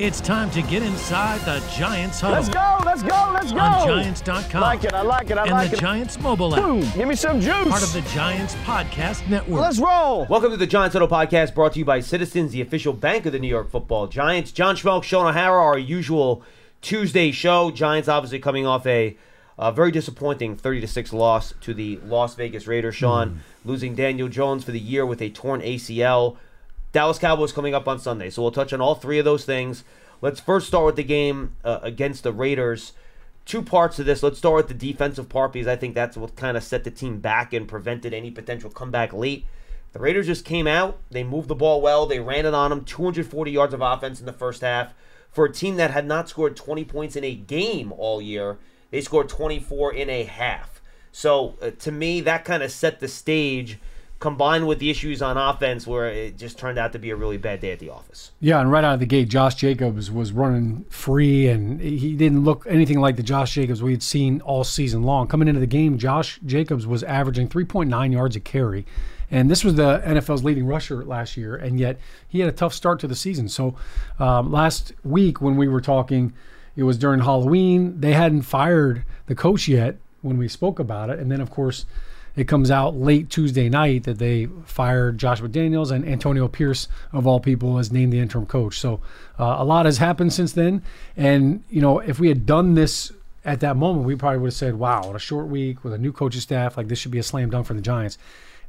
It's time to get inside the Giants home. Let's go, let's go, let's go. On Giants.com. I like it, I like it, I and like it. And the. Giants mobile app. Boom, give me some juice. Part of the Giants Podcast Network. Let's roll. Welcome to the Giants Huddle Podcast, brought to you by Citizens, the official bank of the New York Football Giants. John Schmeelk, Shaun O'Hara, our usual Tuesday show. Giants obviously coming off a, a very disappointing 30 to six loss to the Las Vegas Raiders. Shaun hmm. losing Daniel Jones for the year with a torn ACL. Dallas Cowboys coming up on Sunday, so we'll touch on all three of those things. Let's first start with the game uh, against the Raiders. Two parts of this. Let's start with the defensive part because I think that's what kind of set the team back and prevented any potential comeback late. The Raiders just came out. They moved the ball well. They ran it on them. 240 yards of offense in the first half. For a team that had not scored 20 points in a game all year, they scored 24 in a half. So uh, to me, that kind of set the stage combined with the issues on offense where it just turned out to be a really bad day at the office. Yeah, and right out of the gate, Josh Jacobs was running free, and he didn't look anything like the Josh Jacobs we had seen all season long. Coming into the game, Josh Jacobs was averaging 3.9 yards a carry, and this was the NFL's leading rusher last year, and yet he had a tough start to the season. So um, last week when we were talking, it was during Halloween. They hadn't fired the coach yet when we spoke about it, and then of course it comes out late Tuesday night that they fired Josh McDaniels and Antonio Pierce, of all people, is named the interim coach. So uh, a lot has happened since then. And, you know, if we had done this at that moment, we probably would have said, wow, what a short week with a new coaching staff. Like, this should be a slam dunk for the Giants.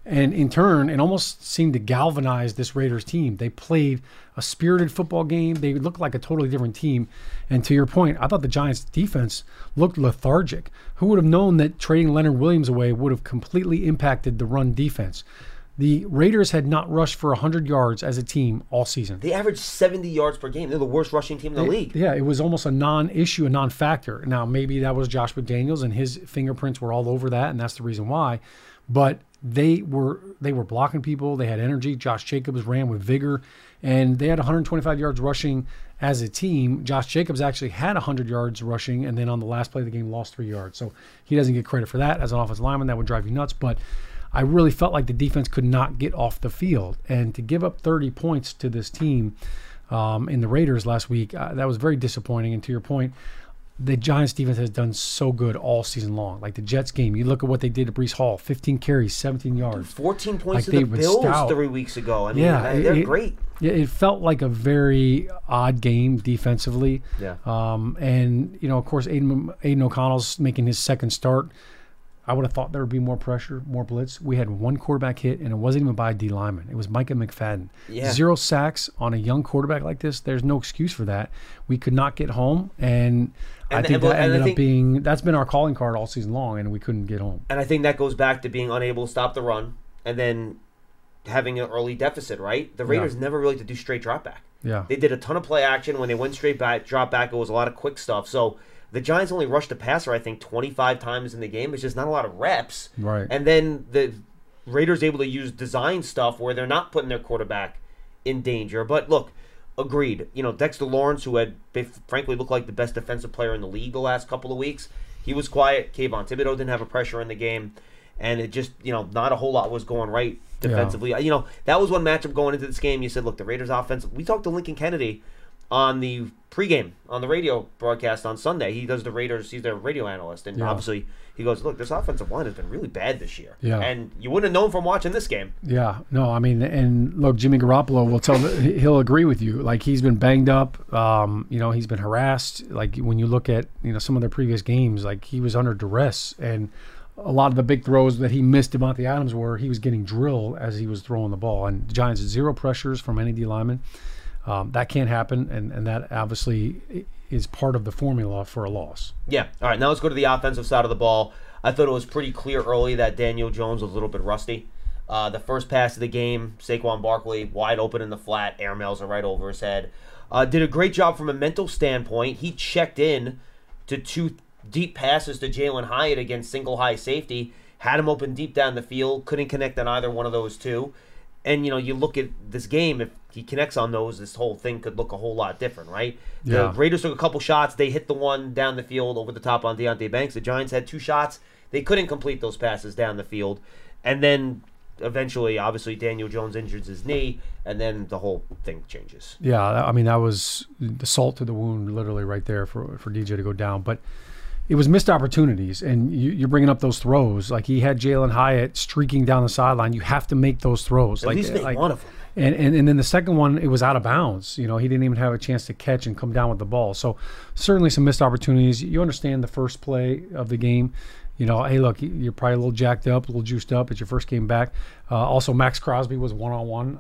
And in turn, it almost seemed to galvanize this Raiders team. They played a spirited football game. They looked like a totally different team. And to your point, I thought the Giants' defense looked lethargic. Who would have known that trading Leonard Williams away would have completely impacted the run defense? The Raiders had not rushed for 100 yards as a team all season. They averaged 70 yards per game. They're the worst rushing team in the league. Yeah, it was almost a non-issue, a non-factor. Now, maybe that was Josh McDaniels, and his fingerprints were all over that, and that's the reason why. But they were they were blocking people. They had energy. Josh Jacobs ran with vigor, and they had 125 yards rushing as a team. Josh Jacobs actually had 100 yards rushing, and then on the last play of the game, lost three yards. So he doesn't get credit for that as an offensive lineman. That would drive you nuts. But I really felt like the defense could not get off the field, and to give up 30 points to this team um, in the Raiders last week, uh, that was very disappointing. And to your point, the Giants defense has done so good all season long. Like the Jets game, you look at what they did to Breece Hall 15 carries, 17 yards. 14 points Like to the Bills stout. three weeks ago. I mean, Yeah, they're it- great. Yeah, it felt like a very odd game defensively. Yeah. Um, and, you know, of course, Aidan, Aidan O'Connell's making his second start. I would have thought there would be more pressure, more blitz. We had one quarterback hit, and it wasn't even by a D lineman. It was Micah McFadden. Yeah. Zero sacks on a young quarterback like this. There's no excuse for that. We could not get home, and, I And- think and- that and ended think, up being that's been our calling card all season long, and we couldn't get home. And I think that goes back to being unable to stop the run and then having an early deficit, right? The Raiders never really to do straight drop back. Yeah. They did a ton of play action. When they went straight back, drop back, it was a lot of quick stuff. So the Giants only rushed the passer, I think, 25 times in the game. It's just not a lot of reps. Right. And then the Raiders able to use design stuff where they're not putting their quarterback in danger. But look, agreed. You know, Dexter Lawrence, who had frankly looked like the best defensive player in the league the last couple of weeks, he was quiet. Kayvon Thibodeaux didn't have a pressure in the game. And it just, you know, not a whole lot was going right defensively. You know, that was one matchup going into this game. You said, look, the Raiders offense, we talked to Lincoln Kennedy on the pregame on the radio broadcast on Sunday. He does the Raiders. He's their radio analyst, and Yeah. obviously he goes, "Look, this offensive line has been really bad this year." Yeah. and you wouldn't have known from watching this game. Yeah, no, I mean, and look, Jimmy Garoppolo will tell, he'll agree with you. Like he's been banged up, um, you know, he's been harassed. Like when you look at, you know, some of their previous games, like he was under duress, and a lot of the big throws that he missed Davante Adams were he was getting drilled as he was throwing the ball. And the Giants zero pressures from any D lineman. Um, that can't happen, and and that obviously is part of the formula for a loss. Yeah. All right. Now let's go to the offensive side of the ball. I thought it was pretty clear early that Daniel Jones was a little bit rusty. Uh, the first pass of the game, Saquon Barkley wide open in the flat, air mails are right over his head. Uh, did a great job from a mental standpoint. He checked in to two deep passes to Jalin Hyatt against single high safety, had him open deep down the field, couldn't connect on either one of those two. And you know, you look at this game. If he connects on those, this whole thing could look a whole lot different, right? Yeah. The Raiders took a couple shots. They hit the one down the field over the top on Deonte Banks. The Giants had two shots. They couldn't complete those passes down the field. And then eventually, obviously, Daniel Jones injures his knee, and then the whole thing changes. Yeah, I mean that was the salt to the wound, literally right there for for DJ to go down. But it was missed opportunities, and you, you're bringing up those throws. Like he had Jalin Hyatt streaking down the sideline. You have to make those throws. At like, least make like- one of them. And, and and then the second one, it was out of bounds. You know, he didn't even have a chance to catch and come down with the ball. So certainly some missed opportunities. You understand the first play of the game. You know, hey, look, you're probably a little jacked up, a little juiced up. It's your first game back. Uh, also, Maxx Crosby was one on one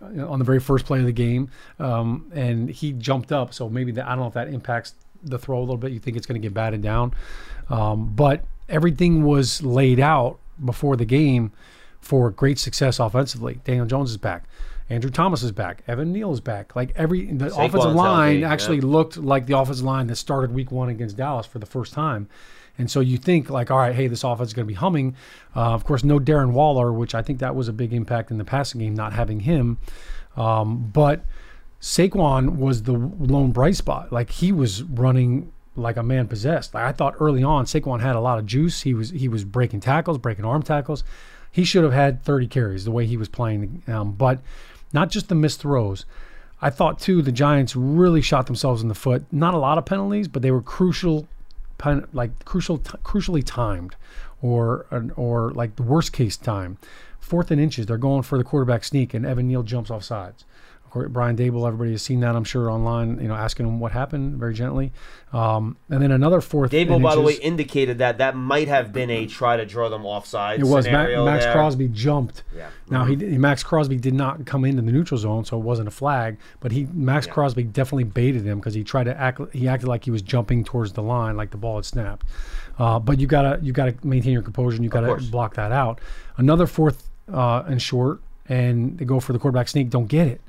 on the very first play of the game, um, and he jumped up. So maybe that, I don't know if that impacts the throw a little bit. You think it's going to get batted down, um, but everything was laid out before the game for great success offensively. Daniel Jones is back. Andrew Thomas is back. Evan Neal is back. Like every the Saquon's offensive line healthy, actually yeah. looked like the offensive line that started week one against Dallas for the first time. And so you think like, all right, hey, this offense is going to be humming. Uh, of course, no Darren Waller, which I think that was a big impact in the passing game, not having him. Um, but Saquon was the lone bright spot. Like he was running like a man possessed. Like I thought early on, Saquon had a lot of juice. He was he was breaking tackles, breaking arm tackles. He should have had 30 carries the way he was playing. Um, but not just the missed throws. I thought too the Giants really shot themselves in the foot. Not a lot of penalties, but they were crucial, like crucial, t- crucially timed, or or like the worst case time. Fourth and inches, they're going for the quarterback sneak, and Evan Neal jumps off sides. Brian Daboll, everybody has seen that, I'm sure, online. You know, asking him what happened very gently. Um, and then another fourth. Daboll, by the way, indicated that that might have been a try to draw them offside. It was Ma- Max. Crosby jumped. Yeah. Now he Maxx Crosby did not come into the neutral zone, so it wasn't a flag. But he Maxx Crosby definitely baited him because he tried to act. He acted like he was jumping towards the line, like the ball had snapped. Uh, but you gotta you gotta maintain your composure and you gotta block that out. Another fourth uh, and short, and they go for the quarterback sneak. Don't get it.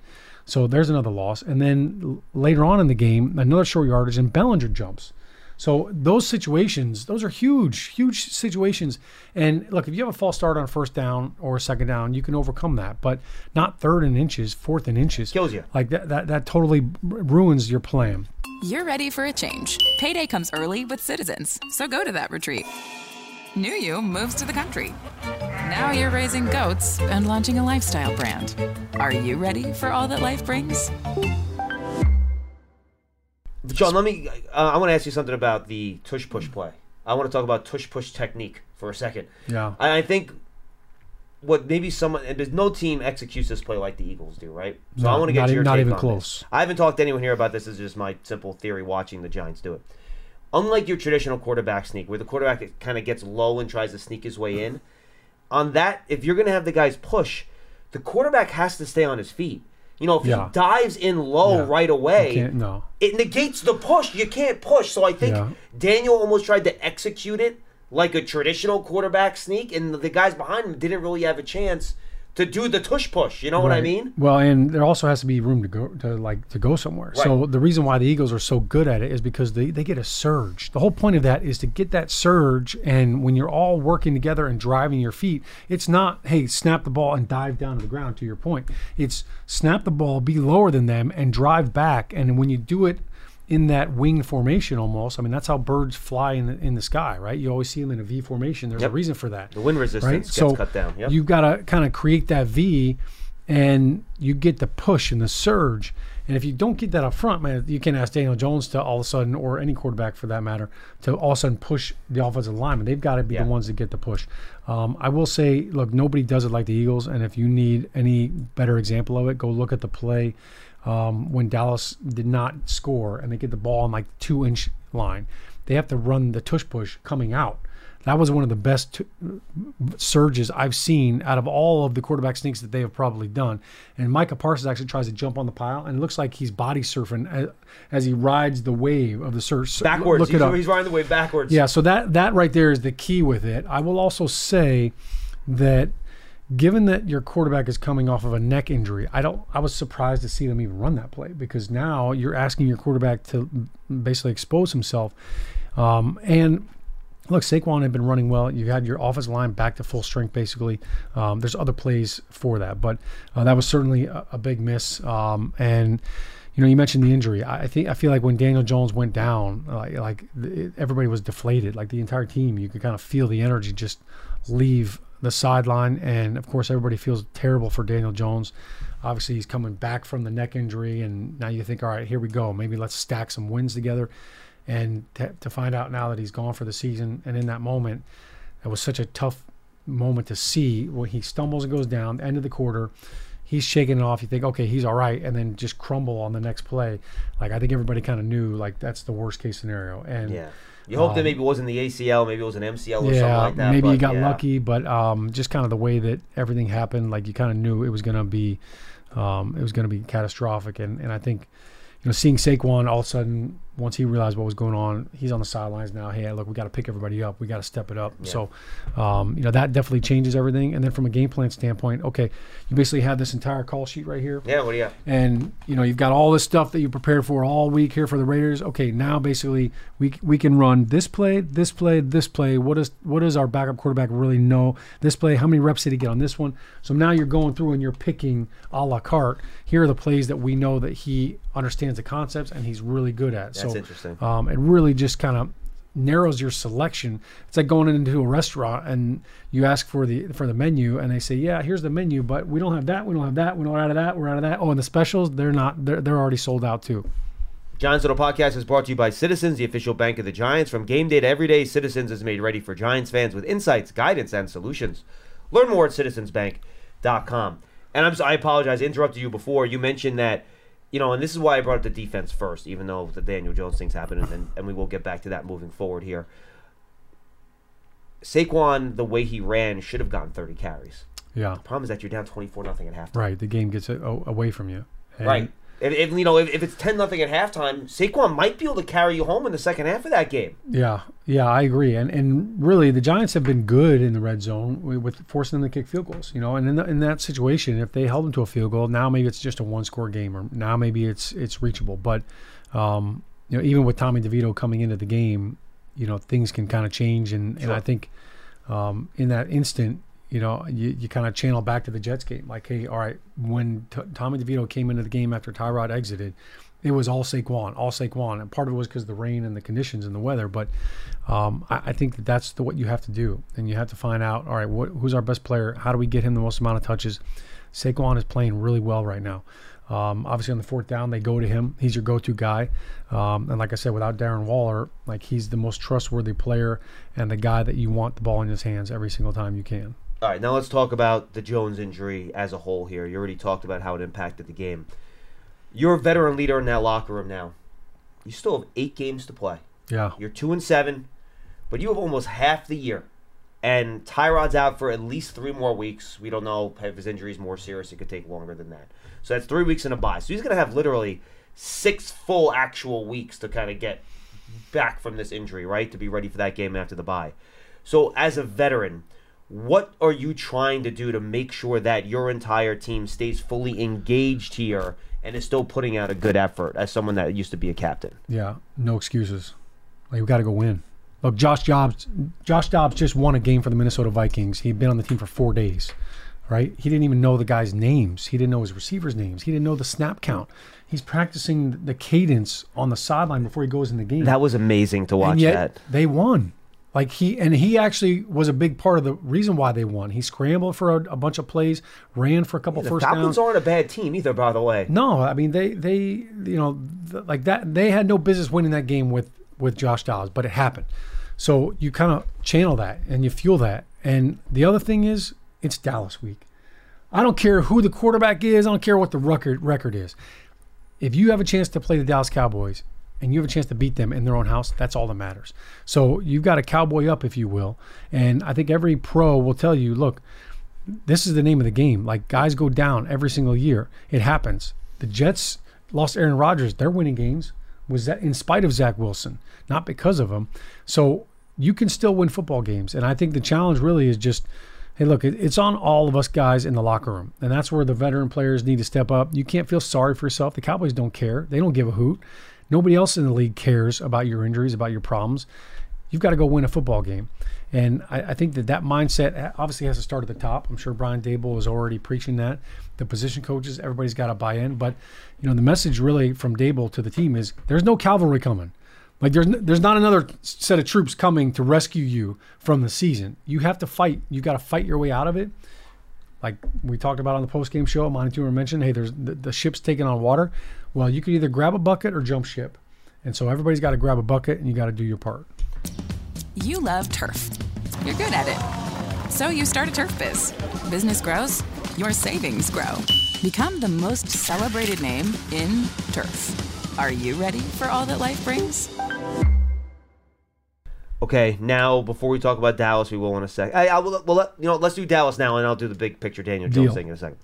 So there's another loss. And then later on in the game, another short yardage and Bellinger jumps. So those situations, those are huge, huge situations. And look, if you have a false start on first down or second down, you can overcome that. But not third and inches, fourth and inches. Kills you. Like that, that, that totally ruins your plan. You're ready for a change. Payday comes early with Citizens, so go to that retreat. New you moves to the country. Now you're raising goats and launching a lifestyle brand. Are you ready for all that life brings? John, let me. Uh, I want to ask you something about the tush push play. I want to talk about tush push technique for a second. Yeah. I, I think what maybe someone and there's no team executes this play like the Eagles do, right? So No, I want to get not your not take even on close. This. I haven't talked to anyone here about this. This is just my simple theory watching the Giants do it. Unlike your traditional quarterback sneak, where the quarterback kind of gets low and tries to sneak his way in, on that, if you're going to have the guys push, the quarterback has to stay on his feet. You know, if Yeah. he dives in low Yeah. right away, no. it negates the push. You can't push. So I think Yeah. Daniel almost tried to execute it like a traditional quarterback sneak, and the guys behind him didn't really have a chance to do the tush push. You know what I mean? Well, and there also has to be room to go to like to go somewhere. So the reason why the Eagles are so good at it is because they, they get a surge. The whole point of that is to get that surge and when you're all working together and driving your feet, it's not, hey, snap the ball and dive down to the ground to your point. It's snap the ball, be lower than them and drive back. And when you do it in that wing formation almost, I mean that's how birds fly in the in the sky, right? You always see them in a V formation. There's Yep. a reason for that The wind resistance right? gets so cut down. Yep. you've got to kind of create that V, and you get the push and the surge, And if you don't get that up front, man, you can ask Daniel Jones to all of a sudden, or any quarterback for that matter, to all of a sudden push the offensive lineman. They've got to be Yeah. the ones that get the push. Um, I will say, look, nobody does it like the Eagles. And if you need any better example of it, go look at the play um, when Dallas did not score and they get the ball on like two inch line. They have to run the tush push coming out. That was one of the best surges I've seen out of all of the quarterback sneaks that they have probably done. And Micah Parsons actually tries to jump on the pile, and it looks like he's body surfing as, as he rides the wave of the surge. Backwards. Look he's, it up. he's riding the wave backwards. Yeah, so that that right there is the key with it. I will also say that given that your quarterback is coming off of a neck injury, I don't I was surprised to see them even run that play because now you're asking your quarterback to basically expose himself. Um, and look, Saquon had been running well. You had your offensive line back to full strength, basically. Um, there's other plays for that, but uh, that was certainly a, a big miss. Um, and you know, you mentioned the injury. I I think I feel like when Daniel Jones went down, like, it, everybody was deflated. Like the entire team, you could kind of feel the energy just leave the sideline. And of course, everybody feels terrible for Daniel Jones. Obviously, he's coming back from the neck injury, and now you think, all right, here we go. Maybe let's stack some wins together. And to, to find out now that he's gone for the season, and in that moment, it was such a tough moment to see when he stumbles and goes down, end of the quarter. He's shaking it off. You think, okay, he's all right, and then just crumble on the next play. Like I think everybody kind of knew, like that's the worst case scenario. And Yeah. You hope that maybe it wasn't the ACL, maybe it was an MCL or something Um, yeah, like that. maybe but you got yeah. lucky, but um, just kind of the way that everything happened, like you kind of knew it was going to be, um, it was going to be catastrophic. And, and I think, you know, seeing Saquon all of a sudden, once he realized what was going on, he's on the sidelines now. Hey, look, we got to pick everybody up. We got to step it up. So, um, you know, that definitely changes everything. And then from a game plan standpoint, okay, you basically have this entire call sheet right here Yeah, what do you got? and you know you've got all this stuff that you prepared for all week here for the Raiders. Okay, now basically we we can run this play, this play, this play. What does what does our backup quarterback really know? This play, how many reps did he get on this one? So now you're going through and you're picking a la carte. Here are the plays that we know that he understands the concepts and he's really good at. That's so interesting. Um, it really just kind of narrows your selection. It's like going into a restaurant and you ask for the for the menu and they say, "Yeah, here's the menu, but we don't have that, we don't have that, we're not out of that, we're out of that." Oh, and the specials, they're not they're, they're already sold out too. Giants Huddle Podcast is brought to you by Citizens, the official bank of the Giants. From game day to every day, Citizens is made ready for Giants fans with insights, guidance, and solutions. Learn more at citizensbank.com. And I'm, s- I apologize, I interrupted you before. You mentioned that, you know, and this is why I brought up the defense first, even though the Daniel Jones things happened, and, and, we will get back to that moving forward here. Saquon, the way he ran, should have gotten 30 carries. Yeah, The Problem is that you're down 24 nothing at halftime. right. The game gets away from you. And- Right. If, if you know if, if it's ten nothing at halftime, Saquon might be able to carry you home in the second half of that game. Yeah, yeah, I agree. And and really, the Giants have been good in the red zone with, with forcing them to kick field goals. You know, and in, the, in that situation, if they held them to a field goal, now maybe it's just a one score game, or now maybe it's it's reachable. But um, you know, even with Tommy DeVito coming into the game, you know, things can kind of change. And and I think um, in that instant. You know, you, you kind of channel back to the Jets game. Like, hey, all right, when t- Tommy DeVito came into the game after Tyrod exited, it was all Saquon, all Saquon, and part of it was because the rain and the conditions and the weather. But um, I, I think that that's the, what you have to do, and you have to find out. All right, what, who's our best player? How do we get him the most amount of touches? Saquon is playing really well right now. Um, obviously, on the fourth down, they go to him. He's your go-to guy, um, and like I said, without Darren Waller, like he's the most trustworthy player and the guy that you want the ball in his hands every single time you can. All right, now let's talk about the Jones injury as a whole here. You already talked about how it impacted the game. You're a veteran leader in that locker room now. You still have eight games to play. Yeah, You're two and seven, but you have almost half the year. And Tyrod's out for at least three more weeks. We don't know if his injury is more serious. It could take longer than that. So that's three weeks in a bye. So he's going to have literally six full actual weeks to kind of get back from this injury, right? To be ready for that game after the bye. So as a veteran, what are you trying to do to make sure that your entire team stays fully engaged here and is still putting out a good effort as someone that used to be a captain? Yeah, no excuses. Like we got to go win. Look, Josh Jobs. Josh Dobbs just won a game for the Minnesota Vikings. He'd been on the team for four days, right? He didn't even know the guys' names. He didn't know his receivers' names. He didn't know the snap count. He's practicing the cadence on the sideline before he goes in the game. That was amazing to watch and yet that. they won. Like he and he actually was a big part of the reason why they won. He scrambled for a, a bunch of plays, ran for a couple The first Falcons downs. aren't a bad team either, by the way. No, I mean they they you know th- like that they had no business winning that game with with Josh Dobbs, but it happened. So you kind of channel that and you fuel that. And the other thing is it's Dallas week. I don't care who the quarterback is. I don't care what the record record is. If you have a chance to play the Dallas Cowboys and you have a chance to beat them in their own house, that's all that matters. So you've got a cowboy up, if you will. And I think every pro will tell you, look, this is the name of the game. Like guys go down every single year. It happens. The Jets lost Aaron Rodgers. They're winning games. Was that in spite of Zach Wilson, not because of him. So you can still win football games. And I think the challenge really is just, hey, look, it's on all of us guys in the locker room, and that's where the veteran players need to step up. You can't feel sorry for yourself. The Cowboys don't care. They don't give a hoot. Nobody else in the league cares about your injuries, about your problems. You've got to go win a football game. And I, I think that that mindset obviously has to start at the top. I'm sure Brian Daboll is already preaching that. The position coaches, everybody's got to buy in. But you know, the message really from Daboll to the team is there's no cavalry coming. Like there's there's not another set of troops coming to rescue you from the season. You have to fight. You got to fight your way out of it. Like we talked about on the post game show, Monty mentioned, hey, there's the, the ship's taking on water. Well, you can either grab a bucket or jump ship. And so everybody's got to grab a bucket and you got to do your part. You love turf. You're good at it. So you start a turf biz. Business grows, your savings grow. Become the most celebrated name in turf. Are you ready for all that life brings? Okay, now before we talk about Dallas, we will in a sec. I, I will. Well, let, you know, let's do Dallas now, and I'll do the big picture Daniel Jones Deal. thing in a second.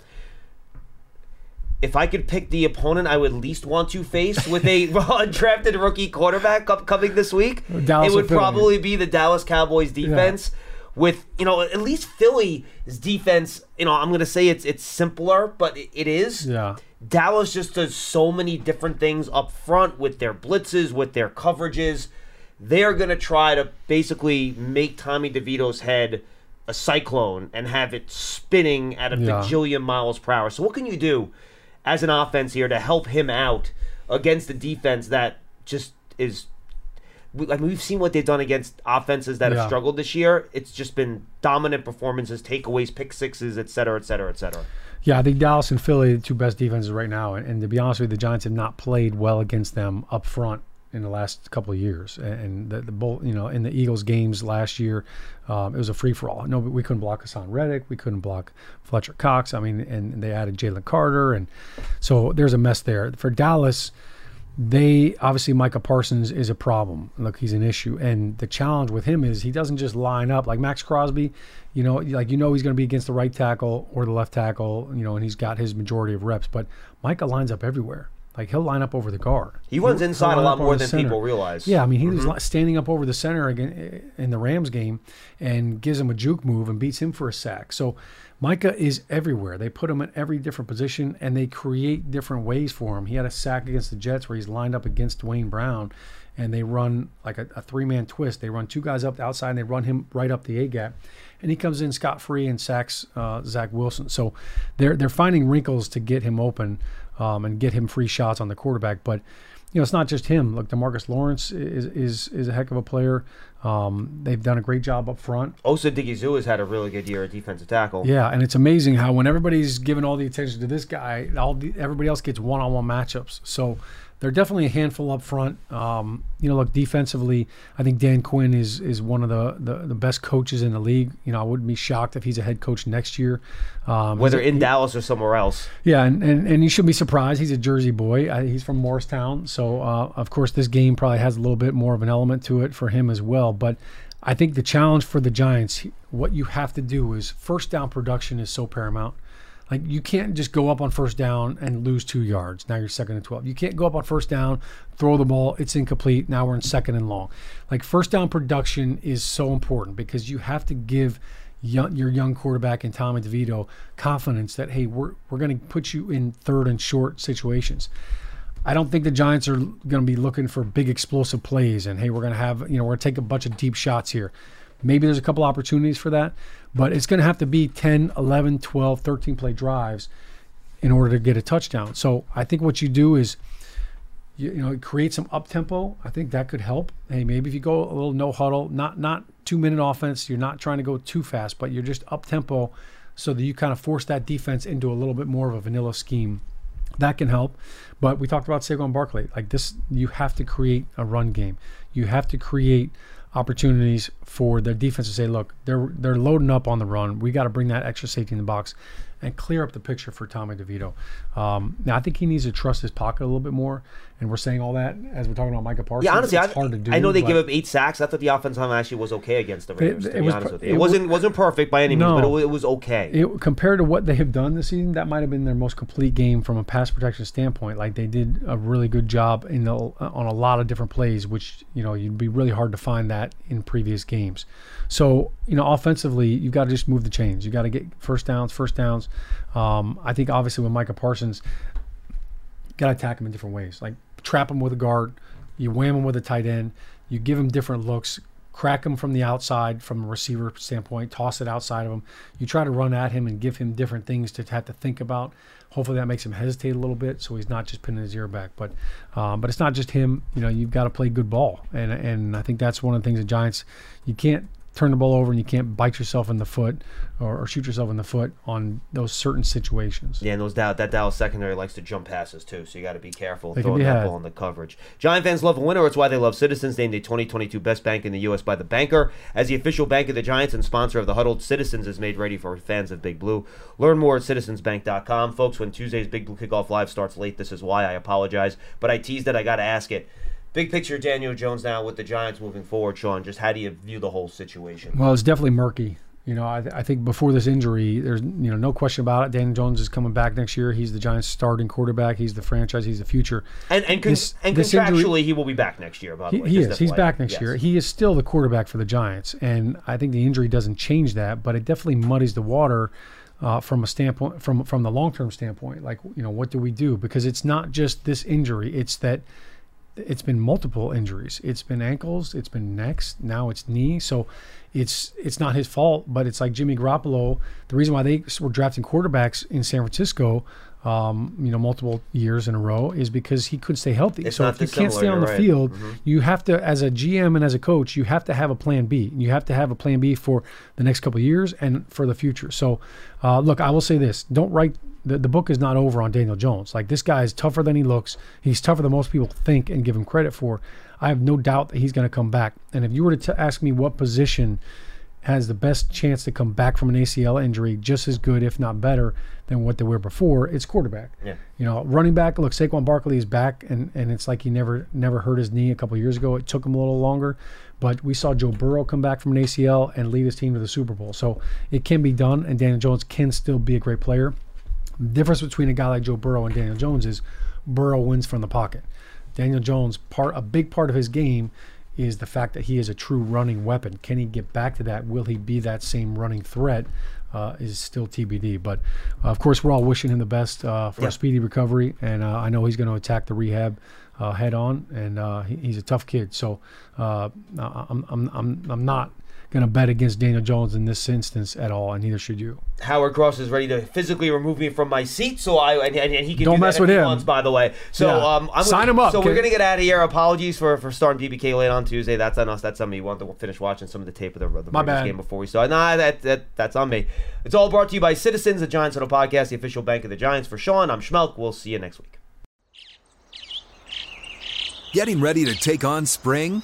If I could pick the opponent I would least want to face with a undrafted rookie quarterback up, coming this week, Dallas it would probably be the Dallas Cowboys defense. With you know, at least Philly's defense. You know, I'm going to say it's it's simpler, but it, it is. Yeah. Dallas just does so many different things up front with their blitzes, with their coverages. They're going to try to basically make Tommy DeVito's head a cyclone and have it spinning at a Yeah. bajillion miles per hour. So, what can you do as an offense here to help him out against the defense that just is. I mean, we've seen what they've done against offenses that Yeah. have struggled this year. It's just been dominant performances, takeaways, pick sixes, et cetera, et cetera, et cetera. Yeah, I think Dallas and Philly are the two best defenses right now. And, and to be honest with you, the Giants have not played well against them up front in the last couple of years. And- the, the both, you know, in the Eagles games last year, um, it was a free for all. No, we couldn't block Haason Reddick. We couldn't block Fletcher Cox. I mean, and they added Jalen Carter. And so there's a mess there. For Dallas, they obviously Micah Parsons is a problem. Look, he's an issue, and the challenge with him is he doesn't just line up like Maxx Crosby. You know, like you know he's going to be against the right tackle or the left tackle. You know, and he's got his majority of reps. But Micah lines up everywhere. Like he'll line up over the guard. He runs inside a lot more than center. people realize. Yeah, I mean he Mm-hmm. li- standing up over the center again in the Rams game and gives him a juke move and beats him for a sack. So Micah is everywhere. They put him in every different position and they create different ways for him. He had a sack against the Jets where he's lined up against Duane Brown and they run like a, a three man twist. They run two guys up the outside and they run him right up the A gap. And he comes in scot free and sacks uh, Zach Wilson. So they're they're finding wrinkles to get him open um, and get him free shots on the quarterback. But you know, it's not just him. Look, DeMarcus Lawrence is is is a heck of a player. Um, they've done a great job up front. Osa Odighizuwa has had a really good year at defensive tackle. Yeah, and it's amazing how when everybody's giving all the attention to this guy, all the, everybody else gets one-on-one matchups. So they're definitely a handful up front. Um, you know, look defensively, I think Dan Quinn is is one of the, the the best coaches in the league. You know, I wouldn't be shocked if he's a head coach next year. Um, Whether in Dallas or somewhere else. yeah, and, and, and you shouldn't be surprised. He's a Jersey boy. Uh, he's from Morristown. So, uh, of course, this game probably has a little bit more of an element to it for him as well. But I think the challenge for the Giants, what you have to do is first down production is so paramount. Like, you can't just go up on first down and lose two yards. Now you're second and 12. You can't go up on first down, throw the ball, it's incomplete. Now we're in second and long. Like, first down production is so important because you have to give young, your young quarterback and Tommy DeVito confidence that hey, we're we're going to put you in third and short situations. I don't think the Giants are going to be looking for big explosive plays and hey, we're going to have you know we're going to take a bunch of deep shots here. Maybe there's a couple opportunities for that, but it's going to have to be 10, 11, 12, 13 play drives in order to get a touchdown. So I think what you do is you, you know create some up tempo. I think that could help. Hey, maybe if you go a little no huddle, not not two minute offense. You're not trying to go too fast, but you're just up tempo so that you kind of force that defense into a little bit more of a vanilla scheme. That can help. But we talked about Saquon Barkley. Like this, you have to create a run game. You have to create opportunities for their defense to say, look, they're they're loading up on the run. We got to bring that extra safety in the box and clear up the picture for Tommy DeVito. Um, now I think he needs to trust his pocket a little bit more. And we're saying all that as we're talking about Micah Parsons. Yeah, honestly, it's I, hard to do. I know they give up eight sacks. I thought the offensive line actually was okay against the Raiders. it to be was, honest with you, it, it wasn't wasn't perfect by any means, but it, No. it was okay. it, compared to what they have done this season, that might have been their most complete game from a pass protection standpoint. Like they did a really good job in the, on a lot of different plays, which you know you'd be really hard to find that in previous games. So you know, offensively, you've got to just move the chains. You got to get first downs, first downs. Um, I think obviously with Micah Parsons, got to attack him in different ways. Like trap him with a guard, you wham him with a tight end, you give him different looks, crack him from the outside from a receiver standpoint, toss it outside of him. You try to run at him and give him different things to have to think about. Hopefully that makes him hesitate a little bit, so he's not just pinning his ear back. But, um, but it's not just him. You know, you've got to play good ball, and and I think that's one of the things the Giants. You can't turn the ball over and you can't bite yourself in the foot or, or shoot yourself in the foot on those certain situations. Yeah, and those Dow- that Dallas secondary likes to jump passes too, so you got to be careful They throwing that had. ball in the coverage. Giant fans love a winner. It's why they love Citizens, named the 2022 best bank in the U.S. by the Banker. As the official bank of the Giants and sponsor of the Huddled, Citizens is made ready for fans of Big Blue. Learn more at citizensbank.com, folks. When Tuesday's Big Blue Kickoff Live starts late, this is why I apologize, but I teased it. I got to ask it. Big picture, Daniel Jones now with the Giants moving forward. Shaun, just how do you view the whole situation? Well, it's definitely murky. You know, I, I think before this injury, there's you know no question about it. Daniel Jones is coming back next year. He's the Giants' starting quarterback. He's the franchise. He's the future. And and, con- This- and this contractually, injury- he will be back next year. By the He, way, he is. He's back next Yes. year. He is still the quarterback for the Giants, and I think the injury doesn't change that, but it definitely muddies the water uh, from a standpoint from from the long term standpoint. Like you know, what do we do? Because it's not just this injury; it's that it's been multiple injuries. It's been ankles, it's been necks, now it's knee. So it's it's not his fault, but it's like Jimmy Garoppolo. The reason why they were drafting quarterbacks in San Francisco, um, you know, multiple years in a row, is because he couldn't stay healthy. It's so if you can't stay on the right. field, Mhm. you have to, as a GM and as a coach, you have to have a plan B. You have to have a plan B for the next couple of years and for the future. So, uh, look, I will say this: don't write. The, the book is not over on Daniel Jones. Like this guy is tougher than he looks. He's tougher than most people think and give him credit for. I have no doubt that he's going to come back. And if you were to t- ask me what position has the best chance to come back from an ACL injury just as good, if not better, than what they were before, it's quarterback. Yeah. You know, running back. Look, Saquon Barkley is back, and, and it's like he never never hurt his knee a couple years ago. It took him a little longer, but we saw Joe Burrow come back from an ACL and lead his team to the Super Bowl. So it can be done, and Daniel Jones can still be a great player. The difference between a guy like Joe Burrow and Daniel Jones is Burrow wins from the pocket. Daniel Jones, part a big part of his game is the fact that he is a true running weapon. Can he get back to that? Will he be that same running threat? Uh, is still TBD. But uh, of course, we're all wishing him the best uh, for Yeah. a speedy recovery, and uh, I know he's going to attack the rehab uh, head on, and uh, he, he's a tough kid. So uh, I'm, I'm, I'm, I'm not going to bet against Daniel Jones in this instance at all, and neither should you. Howard Cross is ready to physically remove me from my seat, so I and, and he can Don't do mess that with him. wants, by the way. So Yeah. um, I'm Sign gonna, him up, So we're gonna get out of here. Apologies for for starting BBK late on Tuesday. That's on us. That's on me. You want to finish watching some of the tape of the, the My bad. game before we start. Nah, that, that that's on me. It's all brought to you by Citizens, the Giants Huddle Podcast, the official bank of the Giants. For Shaun, I'm Schmeelk. We'll see you next week. Getting ready to take on spring?